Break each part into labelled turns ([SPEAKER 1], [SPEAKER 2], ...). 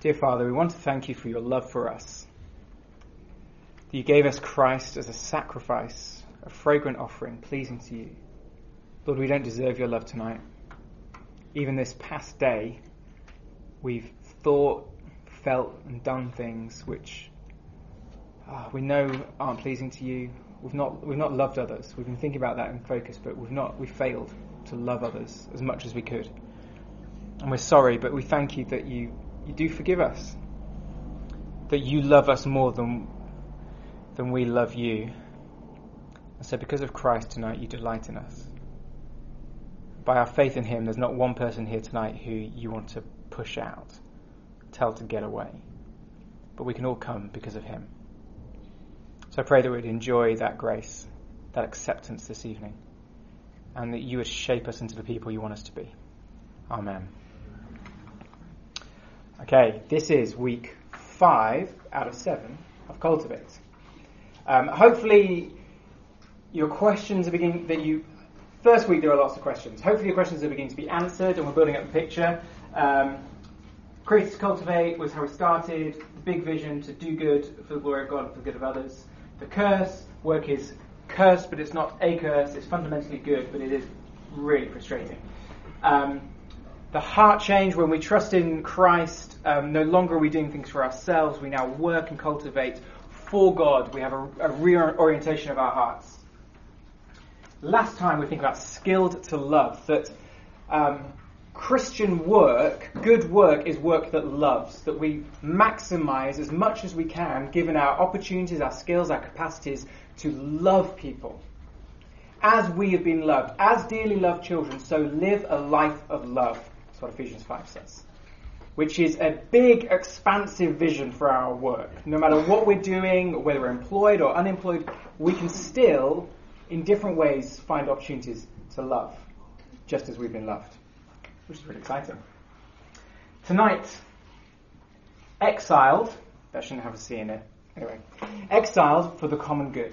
[SPEAKER 1] Dear Father, we want to thank you for your love for us. You gave us Christ as a sacrifice, a fragrant offering, pleasing to you. Lord, we don't deserve your love tonight. Even this past day, we've thought, felt, and done things which uh, we know aren't pleasing to you. We've not, we've not loved others. We've been thinking about that in focus, but we've not, we failed to love others as much as we could. And we're sorry, but we thank you that you, you do forgive us. That you love us more than, than we love you. And so, because of Christ tonight, you delight in us. By our faith in Him, there's not one person here tonight who you want to push out, tell to get away. But we can all come because of Him. So I pray that we'd enjoy that grace, that acceptance this evening, and that you would shape us into the people you want us to be. Amen. Okay, this is week five out of seven of Cultivate. Um, hopefully, your questions are beginning. That you first week there are lots of questions. Hopefully, your questions are beginning to be answered, and we're building up the picture. Um, Created to cultivate was how we started. The big vision to do good for the glory of God and for the good of others. The curse work is cursed, but it's not a curse. It's fundamentally good, but it is really frustrating. Um, the heart change when we trust in Christ. Um, no longer are we doing things for ourselves. We now work and cultivate for God. We have a, a reorientation of our hearts. Last time we think about skilled to love. That um, Christian work, good work, is work that loves. That we maximize as much as we can, given our opportunities, our skills, our capacities, to love people as we have been loved, as dearly loved children, so live a life of love. What Ephesians 5 says. Which is a big, expansive vision for our work. No matter what we're doing, whether we're employed or unemployed, we can still, in different ways, find opportunities to love, just as we've been loved. Which is really exciting. Tonight, exiled, that shouldn't have a C in it. Anyway, exiled for the common good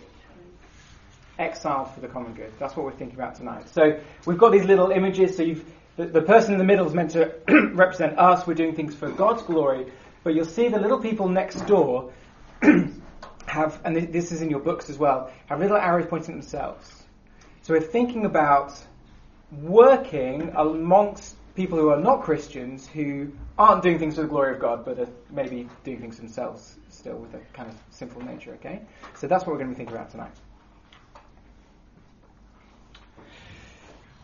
[SPEAKER 1] exiled for the common good. That's what we're thinking about tonight. So we've got these little images. So you've the, the person in the middle is meant to represent us. We're doing things for God's glory. But you'll see the little people next door have, and this is in your books as well, have little arrows pointing at themselves. So we're thinking about working amongst people who are not Christians who aren't doing things for the glory of God, but are maybe doing things themselves still with a kind of sinful nature, okay? So that's what we're going to be thinking about tonight.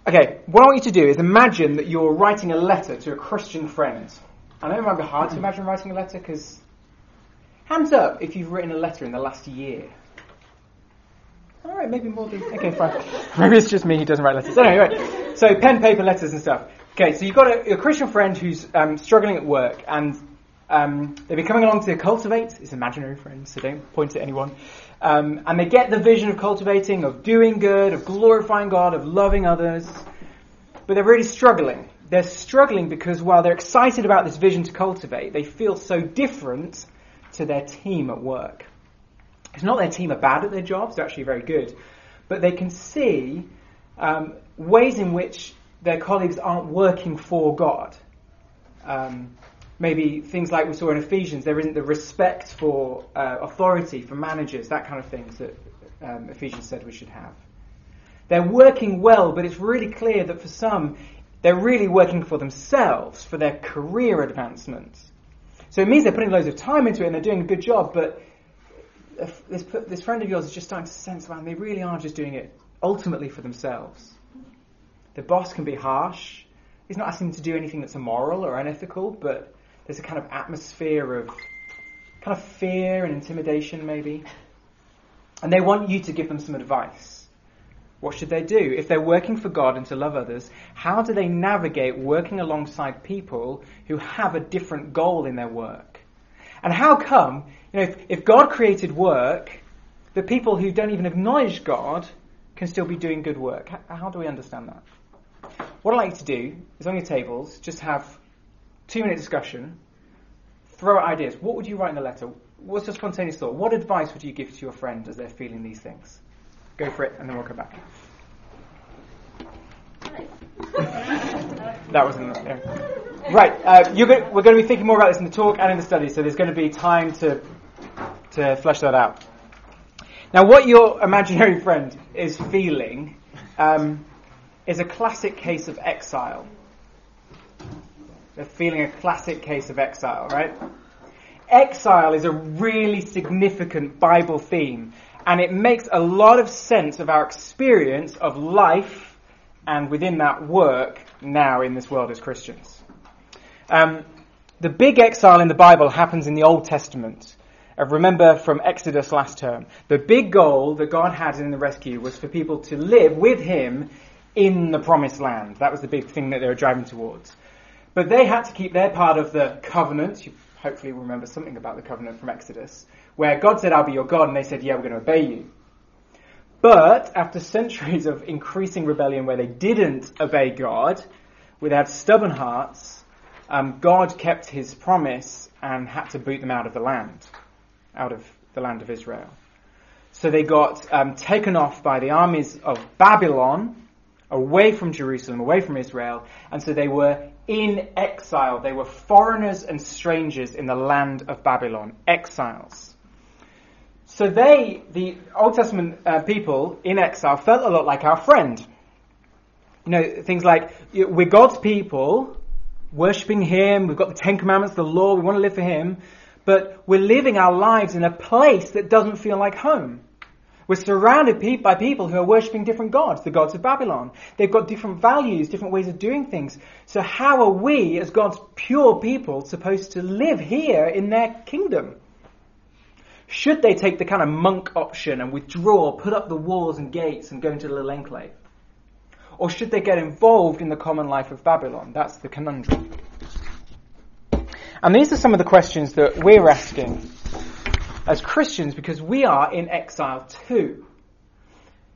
[SPEAKER 1] Okay, what I want you to do is imagine that you're writing a letter to a Christian friend. I know it might be hard to imagine writing a letter because hands up if you've written a letter in the last year. All right, maybe more than okay, fine. maybe it's just me who doesn't write letters. Anyway, so pen, paper, letters, and stuff. Okay, so you've got a, a Christian friend who's um, struggling at work, and um, they've been coming along to cultivate. It's imaginary friends, so don't point at anyone. Um, and they get the vision of cultivating, of doing good, of glorifying God, of loving others. But they're really struggling. They're struggling because while they're excited about this vision to cultivate, they feel so different to their team at work. It's not their team are bad at their jobs, they're actually very good. But they can see um, ways in which their colleagues aren't working for God. Um, maybe things like we saw in Ephesians, there isn't the respect for uh, authority, for managers, that kind of things that um, Ephesians said we should have. They're working well, but it's really clear that for some, they're really working for themselves, for their career advancement. So it means they're putting loads of time into it and they're doing a good job, but this, this friend of yours is just starting to sense, man, they really are just doing it ultimately for themselves. The boss can be harsh. He's not asking them to do anything that's immoral or unethical, but there's a kind of atmosphere of kind of fear and intimidation, maybe. And they want you to give them some advice. What should they do? If they're working for God and to love others, how do they navigate working alongside people who have a different goal in their work? And how come, you know, if, if God created work, the people who don't even acknowledge God can still be doing good work? How, how do we understand that? What I'd like to do is on your tables, just have two minute discussion, throw out ideas. What would you write in the letter? What's your spontaneous thought? What advice would you give to your friend as they're feeling these things? Go for it, and then we'll come back. that wasn't. Yeah. right, uh, go- we're going to be thinking more about this in the talk and in the study, so there's going to be time to to flesh that out. Now, what your imaginary friend is feeling um, is a classic case of exile. They're feeling a classic case of exile, right? Exile is a really significant Bible theme, and it makes a lot of sense of our experience of life and within that work now in this world as Christians. Um, the big exile in the Bible happens in the Old Testament. Uh, remember from Exodus last term, the big goal that God had in the rescue was for people to live with Him in the promised land. That was the big thing that they were driving towards. But they had to keep their part of the covenant. You hopefully remember something about the covenant from Exodus, where God said, I'll be your God, and they said, Yeah, we're going to obey you. But after centuries of increasing rebellion where they didn't obey God, where they had stubborn hearts, um, God kept his promise and had to boot them out of the land out of the land of Israel. So they got um, taken off by the armies of Babylon, away from Jerusalem, away from Israel, and so they were in exile. They were foreigners and strangers in the land of Babylon, exiles. So they, the Old Testament uh, people in exile, felt a lot like our friend. You know, things like, we're God's people, worshipping Him, we've got the Ten Commandments, the law, we want to live for Him, but we're living our lives in a place that doesn't feel like home. We're surrounded by people who are worshipping different gods, the gods of Babylon. They've got different values, different ways of doing things. So how are we, as God's pure people, supposed to live here in their kingdom? Should they take the kind of monk option and withdraw, put up the walls and gates and go into the little enclave? Or should they get involved in the common life of Babylon? That's the conundrum. And these are some of the questions that we're asking as Christians because we are in exile too.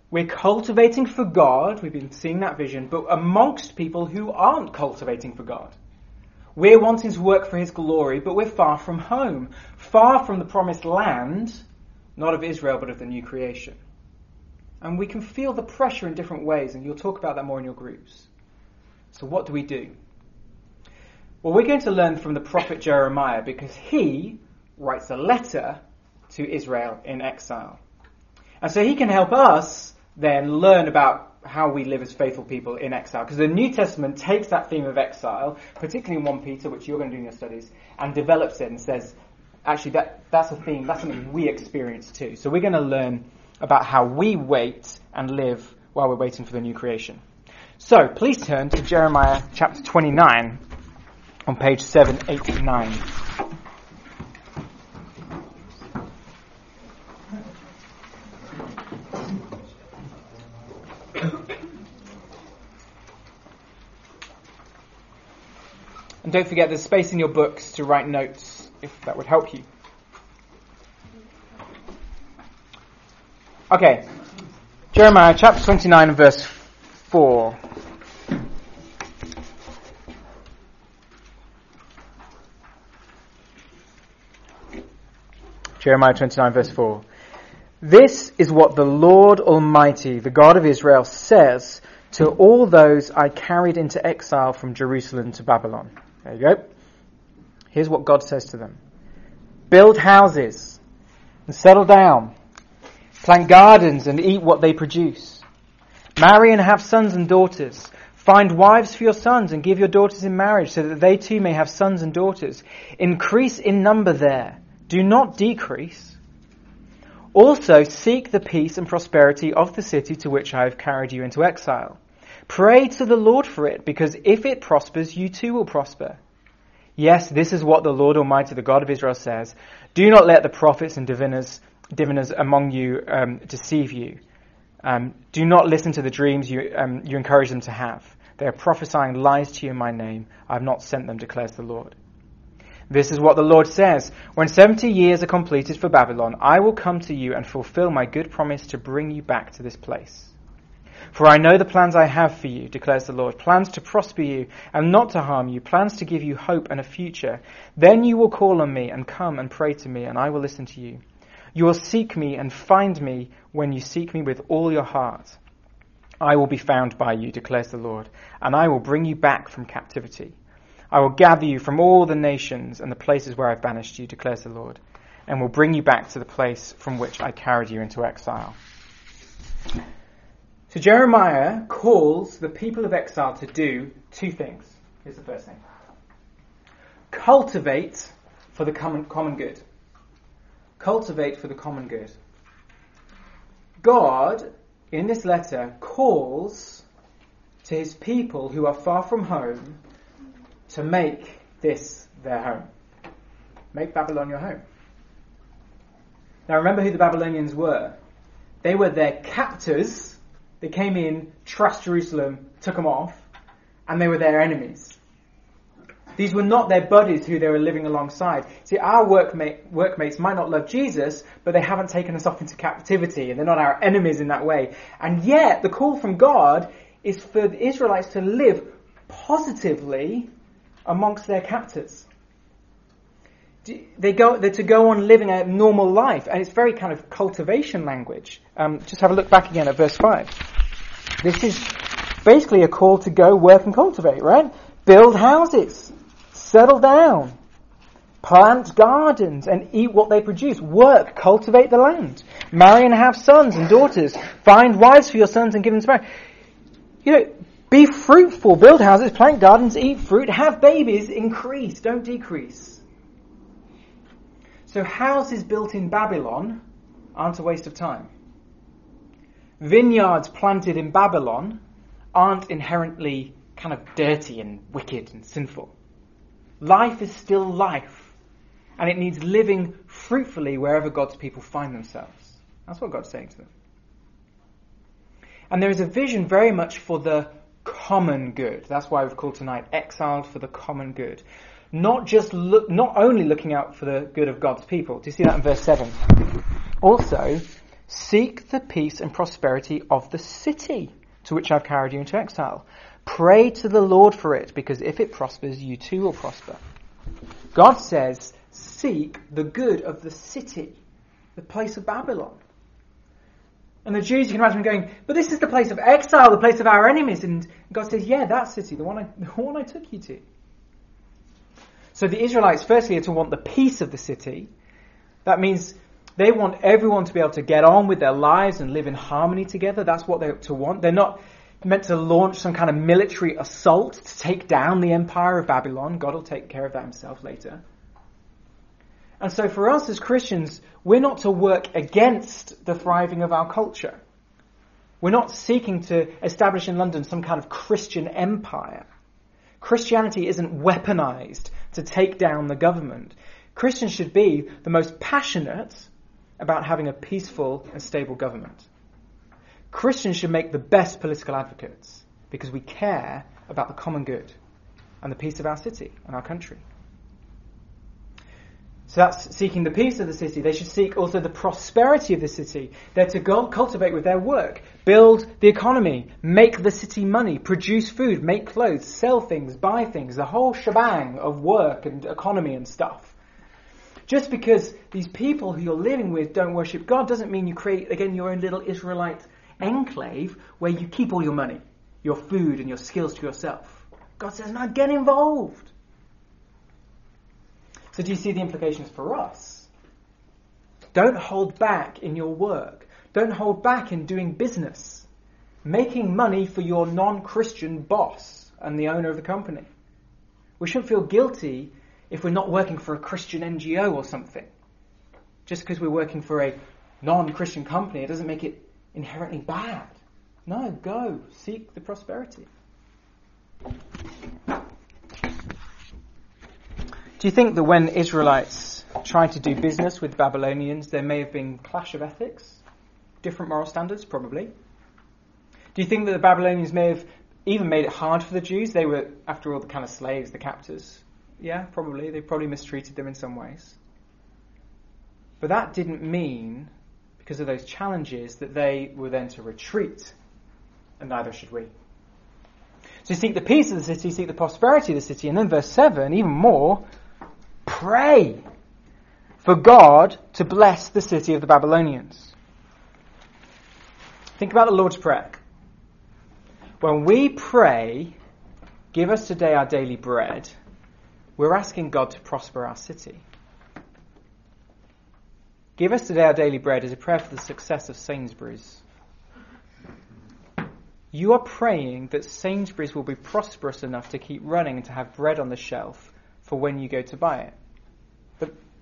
[SPEAKER 1] We're cultivating for God, we've been seeing that vision, but amongst people who aren't cultivating for God. We're wanting to work for His glory, but we're far from home, far from the promised land, not of Israel, but of the new creation. And we can feel the pressure in different ways, and you'll talk about that more in your groups. So, what do we do? Well, we're going to learn from the prophet Jeremiah because he writes a letter to Israel in exile. And so he can help us then learn about how we live as faithful people in exile. Because the New Testament takes that theme of exile, particularly in 1 Peter, which you're going to do in your studies, and develops it and says, actually, that, that's a theme, that's something we experience too. So we're going to learn about how we wait and live while we're waiting for the new creation. So please turn to Jeremiah chapter 29 on page 789. And don't forget there's space in your books to write notes if that would help you. Okay. Jeremiah chapter 29 verse 4. Jeremiah 29 verse 4. This is what the Lord Almighty, the God of Israel, says to all those I carried into exile from Jerusalem to Babylon. There you go. Here's what God says to them. Build houses and settle down. Plant gardens and eat what they produce. Marry and have sons and daughters. Find wives for your sons and give your daughters in marriage so that they too may have sons and daughters. Increase in number there do not decrease. Also, seek the peace and prosperity of the city to which I have carried you into exile. Pray to the Lord for it, because if it prospers, you too will prosper. Yes, this is what the Lord Almighty, the God of Israel, says. Do not let the prophets and diviners, diviners among you um, deceive you. Um, do not listen to the dreams you, um, you encourage them to have. They are prophesying lies to you in my name. I have not sent them, declares the Lord. This is what the Lord says. When 70 years are completed for Babylon, I will come to you and fulfill my good promise to bring you back to this place. For I know the plans I have for you, declares the Lord, plans to prosper you and not to harm you, plans to give you hope and a future. Then you will call on me and come and pray to me, and I will listen to you. You will seek me and find me when you seek me with all your heart. I will be found by you, declares the Lord, and I will bring you back from captivity. I will gather you from all the nations and the places where I've banished you, declares the Lord, and will bring you back to the place from which I carried you into exile. So Jeremiah calls the people of exile to do two things. Here's the first thing. Cultivate for the common, common good. Cultivate for the common good. God, in this letter, calls to his people who are far from home to make this their home. Make Babylon your home. Now remember who the Babylonians were. They were their captors. They came in, trashed Jerusalem, took them off, and they were their enemies. These were not their buddies who they were living alongside. See, our workmate, workmates might not love Jesus, but they haven't taken us off into captivity, and they're not our enemies in that way. And yet, the call from God is for the Israelites to live positively amongst their captors. They go, they're to go on living a normal life, and it's very kind of cultivation language. Um, just have a look back again at verse 5. This is basically a call to go work and cultivate, right? Build houses, settle down, plant gardens and eat what they produce. Work, cultivate the land. Marry and have sons and daughters. Find wives for your sons and give them to marry. You know, be fruitful, build houses, plant gardens, eat fruit, have babies, increase, don't decrease. So houses built in Babylon aren't a waste of time. Vineyards planted in Babylon aren't inherently kind of dirty and wicked and sinful. Life is still life, and it needs living fruitfully wherever God's people find themselves. That's what God's saying to them. And there is a vision very much for the common good. That's why we've called tonight exiled for the common good. Not just look, not only looking out for the good of God's people. Do you see that in verse 7? Also, seek the peace and prosperity of the city to which I've carried you into exile. Pray to the Lord for it, because if it prospers, you too will prosper. God says, seek the good of the city, the place of Babylon. And the Jews, you can imagine going, but this is the place of exile, the place of our enemies. And God says, yeah, that city, the one I, the one I took you to. So the Israelites, firstly, are to want the peace of the city. That means they want everyone to be able to get on with their lives and live in harmony together. That's what they're to want. They're not meant to launch some kind of military assault to take down the empire of Babylon. God will take care of that himself later. And so for us as Christians, we're not to work against the thriving of our culture. We're not seeking to establish in London some kind of Christian empire. Christianity isn't weaponized to take down the government. Christians should be the most passionate about having a peaceful and stable government. Christians should make the best political advocates because we care about the common good and the peace of our city and our country. So that's seeking the peace of the city. They should seek also the prosperity of the city. They're to go, cultivate with their work, build the economy, make the city money, produce food, make clothes, sell things, buy things, the whole shebang of work and economy and stuff. Just because these people who you're living with don't worship God doesn't mean you create, again, your own little Israelite enclave where you keep all your money, your food, and your skills to yourself. God says, now get involved. So, do you see the implications for us? Don't hold back in your work. Don't hold back in doing business. Making money for your non Christian boss and the owner of the company. We shouldn't feel guilty if we're not working for a Christian NGO or something. Just because we're working for a non Christian company, it doesn't make it inherently bad. No, go, seek the prosperity. Do you think that when Israelites tried to do business with Babylonians, there may have been clash of ethics? Different moral standards? Probably. Do you think that the Babylonians may have even made it hard for the Jews? They were, after all, the kind of slaves, the captors. Yeah, probably. They probably mistreated them in some ways. But that didn't mean because of those challenges that they were then to retreat, and neither should we. So you seek the peace of the city, seek the prosperity of the city, and then verse 7, even more, pray for God to bless the city of the Babylonians. Think about the Lord's Prayer. When we pray, give us today our daily bread, we're asking God to prosper our city. Give us today our daily bread is a prayer for the success of Sainsbury's. You are praying that Sainsbury's will be prosperous enough to keep running and to have bread on the shelf for when you go to buy it.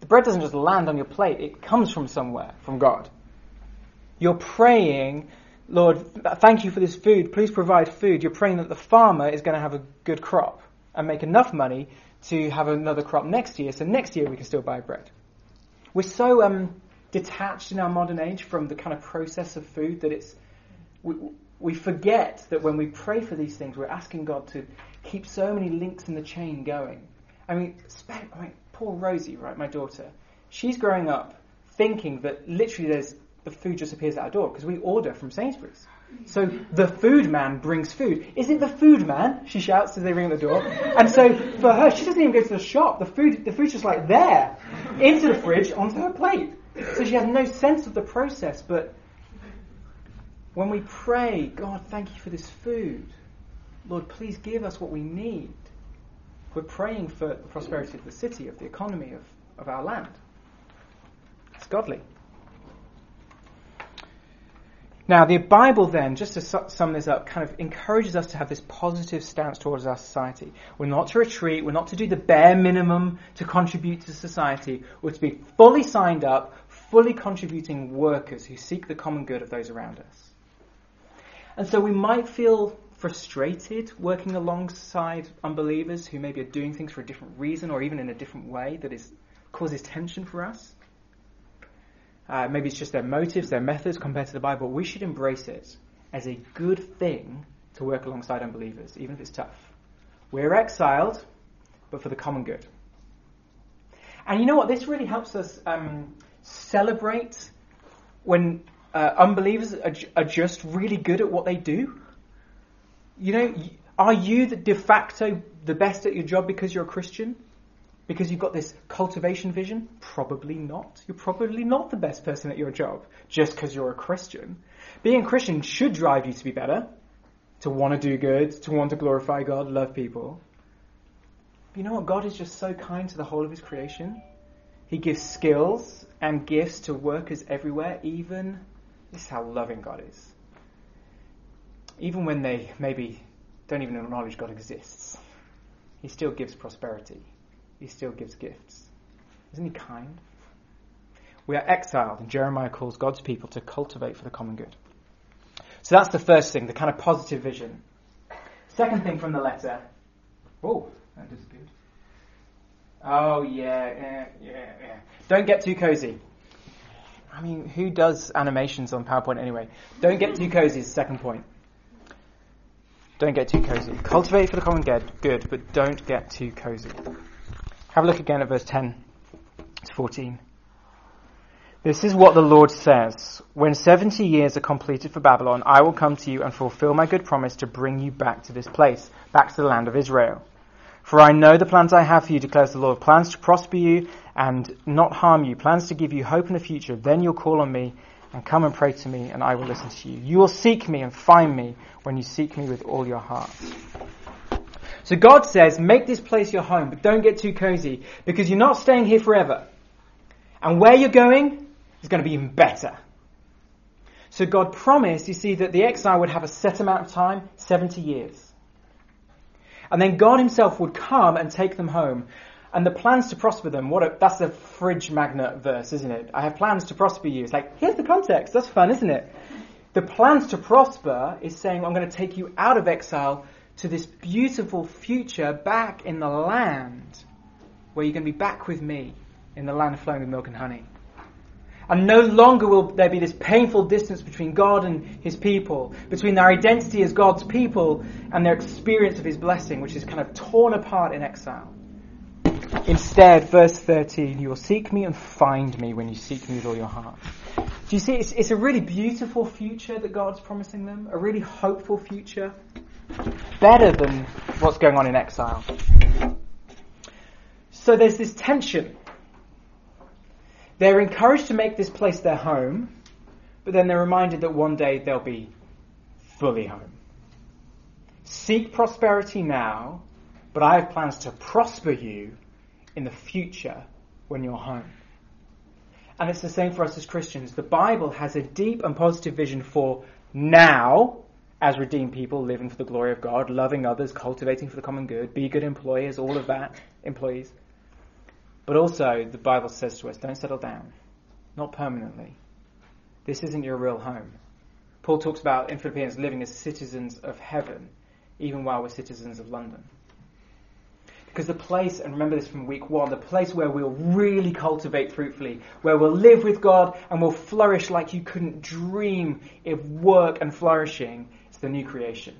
[SPEAKER 1] The bread doesn't just land on your plate, it comes from somewhere, from God. You're praying, Lord, thank you for this food, please provide food. You're praying that the farmer is going to have a good crop and make enough money to have another crop next year, so next year we can still buy bread. We're so um, detached in our modern age from the kind of process of food that it's we, we forget that when we pray for these things, we're asking God to keep so many links in the chain going. I mean, I mean poor Rosie, right, my daughter, she's growing up thinking that literally there's the food just appears at our door because we order from Sainsbury's. So the food man brings food. Is it the food man? She shouts as they ring the door. And so for her, she doesn't even go to the shop. The food, the food's just like there, into the fridge, onto her plate. So she has no sense of the process. But when we pray, God, thank you for this food. Lord, please give us what we need. We're praying for the prosperity of the city, of the economy, of, of our land. It's godly. Now, the Bible then, just to sum this up, kind of encourages us to have this positive stance towards our society. We're not to retreat, we're not to do the bare minimum to contribute to society, we're to be fully signed up, fully contributing workers who seek the common good of those around us. And so we might feel frustrated working alongside unbelievers who maybe are doing things for a different reason or even in a different way that is causes tension for us. Uh, maybe it's just their motives, their methods compared to the Bible. We should embrace it as a good thing to work alongside unbelievers, even if it's tough. We're exiled, but for the common good. And you know what? This really helps us um, celebrate when uh, unbelievers are, are just really good at what they do. You know, are you the de facto the best at your job because you're a Christian? Because you've got this cultivation vision? Probably not. You're probably not the best person at your job just because you're a Christian. Being a Christian should drive you to be better, to want to do good, to want to glorify God, love people. But you know what? God is just so kind to the whole of His creation. He gives skills and gifts to workers everywhere, even. This is how loving God is. Even when they maybe don't even acknowledge God exists, He still gives prosperity he still gives gifts. Isn't he kind? We are exiled, and Jeremiah calls God's people to cultivate for the common good. So that's the first thing, the kind of positive vision. Second thing from the letter. Oh, that disappeared. Oh, yeah, yeah, yeah, yeah. Don't get too cozy. I mean, who does animations on PowerPoint anyway? Don't get too cozy is the second point. Don't get too cozy. Cultivate for the common good, Good, but don't get too cozy. Have a look again at verse 10 to 14. This is what the Lord says. When 70 years are completed for Babylon, I will come to you and fulfill my good promise to bring you back to this place, back to the land of Israel. For I know the plans I have for you, declares the Lord, plans to prosper you and not harm you, plans to give you hope in the future. Then you'll call on me and come and pray to me, and I will listen to you. You will seek me and find me when you seek me with all your heart. So God says, make this place your home, but don't get too cozy because you're not staying here forever. And where you're going is going to be even better. So God promised, you see, that the exile would have a set amount of time, 70 years. And then God himself would come and take them home. And the plans to prosper them, what a, that's a fridge magnet verse, isn't it? I have plans to prosper you. It's like, here's the context. That's fun, isn't it? The plans to prosper is saying, I'm going to take you out of exile to this beautiful future back in the land where you're going to be back with me in the land flowing with milk and honey. And no longer will there be this painful distance between God and His people, between their identity as God's people and their experience of His blessing, which is kind of torn apart in exile. Instead, verse 13, you will seek me and find me when you seek me with all your heart. Do you see? It's, it's a really beautiful future that God's promising them, a really hopeful future better than what's going on in exile. So there's this tension. They're encouraged to make this place their home, but then they're reminded that one day they'll be fully home. Seek prosperity now, but I have plans to prosper you in the future when you're home. And it's the same for us as Christians. The Bible has a deep and positive vision for now as redeemed people living for the glory of God, loving others, cultivating for the common good, be good employers, all of that, employees. But also, the Bible says to us, don't settle down. Not permanently. This isn't your real home. Paul talks about in Philippians living as citizens of heaven, even while we're citizens of London. Because the place, and remember this from week one, the place where we'll really cultivate fruitfully, where we'll live with God and we'll flourish like you couldn't dream of work and flourishing, it's the new creation.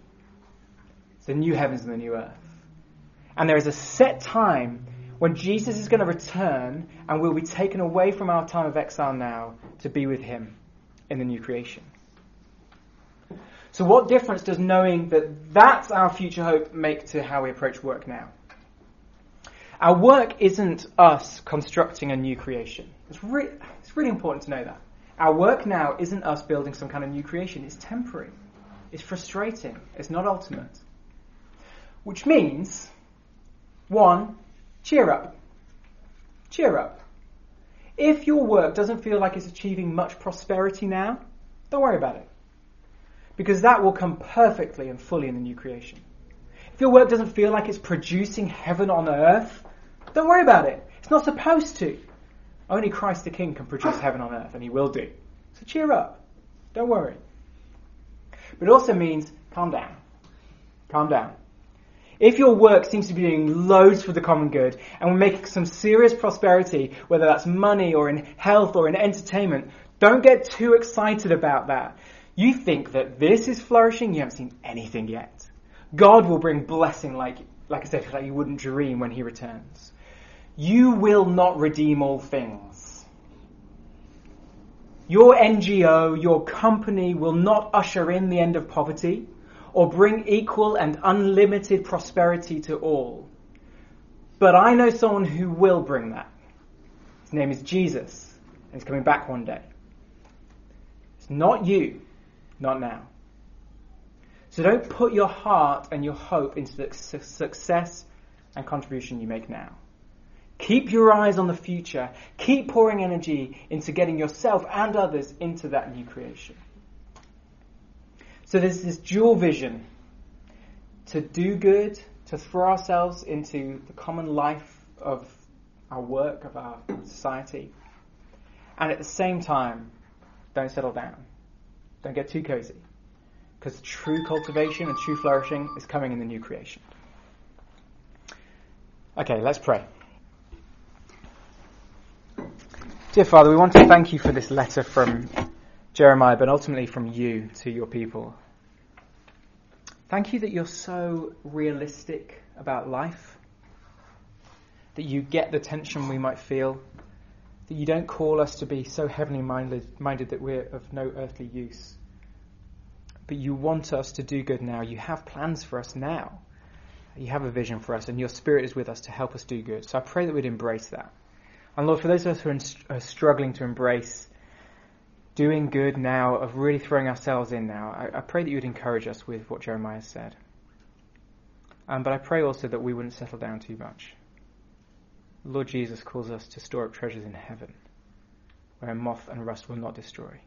[SPEAKER 1] It's the new heavens and the new earth. And there is a set time when Jesus is going to return and we'll be taken away from our time of exile now to be with him in the new creation. So, what difference does knowing that that's our future hope make to how we approach work now? Our work isn't us constructing a new creation. It's, re- it's really important to know that. Our work now isn't us building some kind of new creation. It's temporary. It's frustrating. It's not ultimate. Which means, one, cheer up. Cheer up. If your work doesn't feel like it's achieving much prosperity now, don't worry about it. Because that will come perfectly and fully in the new creation. If your work doesn't feel like it's producing heaven on earth, don't worry about it. It's not supposed to. Only Christ the King can produce ah. heaven on earth, and he will do. So cheer up. Don't worry. But it also means calm down. Calm down. If your work seems to be doing loads for the common good and will make some serious prosperity, whether that's money or in health or in entertainment, don't get too excited about that. You think that this is flourishing, you haven't seen anything yet. God will bring blessing like, like I said, like you wouldn't dream when he returns. You will not redeem all things. Your NGO, your company will not usher in the end of poverty or bring equal and unlimited prosperity to all. But I know someone who will bring that. His name is Jesus, and he's coming back one day. It's not you, not now. So don't put your heart and your hope into the success and contribution you make now. Keep your eyes on the future. Keep pouring energy into getting yourself and others into that new creation. So there's this dual vision to do good, to throw ourselves into the common life of our work, of our society, and at the same time, don't settle down. Don't get too cozy. Because true cultivation and true flourishing is coming in the new creation. Okay, let's pray. Dear Father, we want to thank you for this letter from Jeremiah, but ultimately from you to your people. Thank you that you're so realistic about life, that you get the tension we might feel, that you don't call us to be so heavenly minded, minded that we're of no earthly use. But you want us to do good now. You have plans for us now. You have a vision for us, and your Spirit is with us to help us do good. So I pray that we'd embrace that. And Lord, for those of us who are struggling to embrace doing good now, of really throwing ourselves in now, I, I pray that you would encourage us with what Jeremiah said. Um, but I pray also that we wouldn't settle down too much. Lord Jesus calls us to store up treasures in heaven, where moth and rust will not destroy.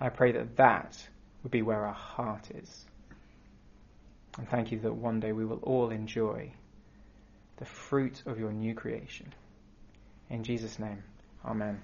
[SPEAKER 1] I pray that that would be where our heart is. And thank you that one day we will all enjoy the fruit of your new creation. In Jesus' name, Amen.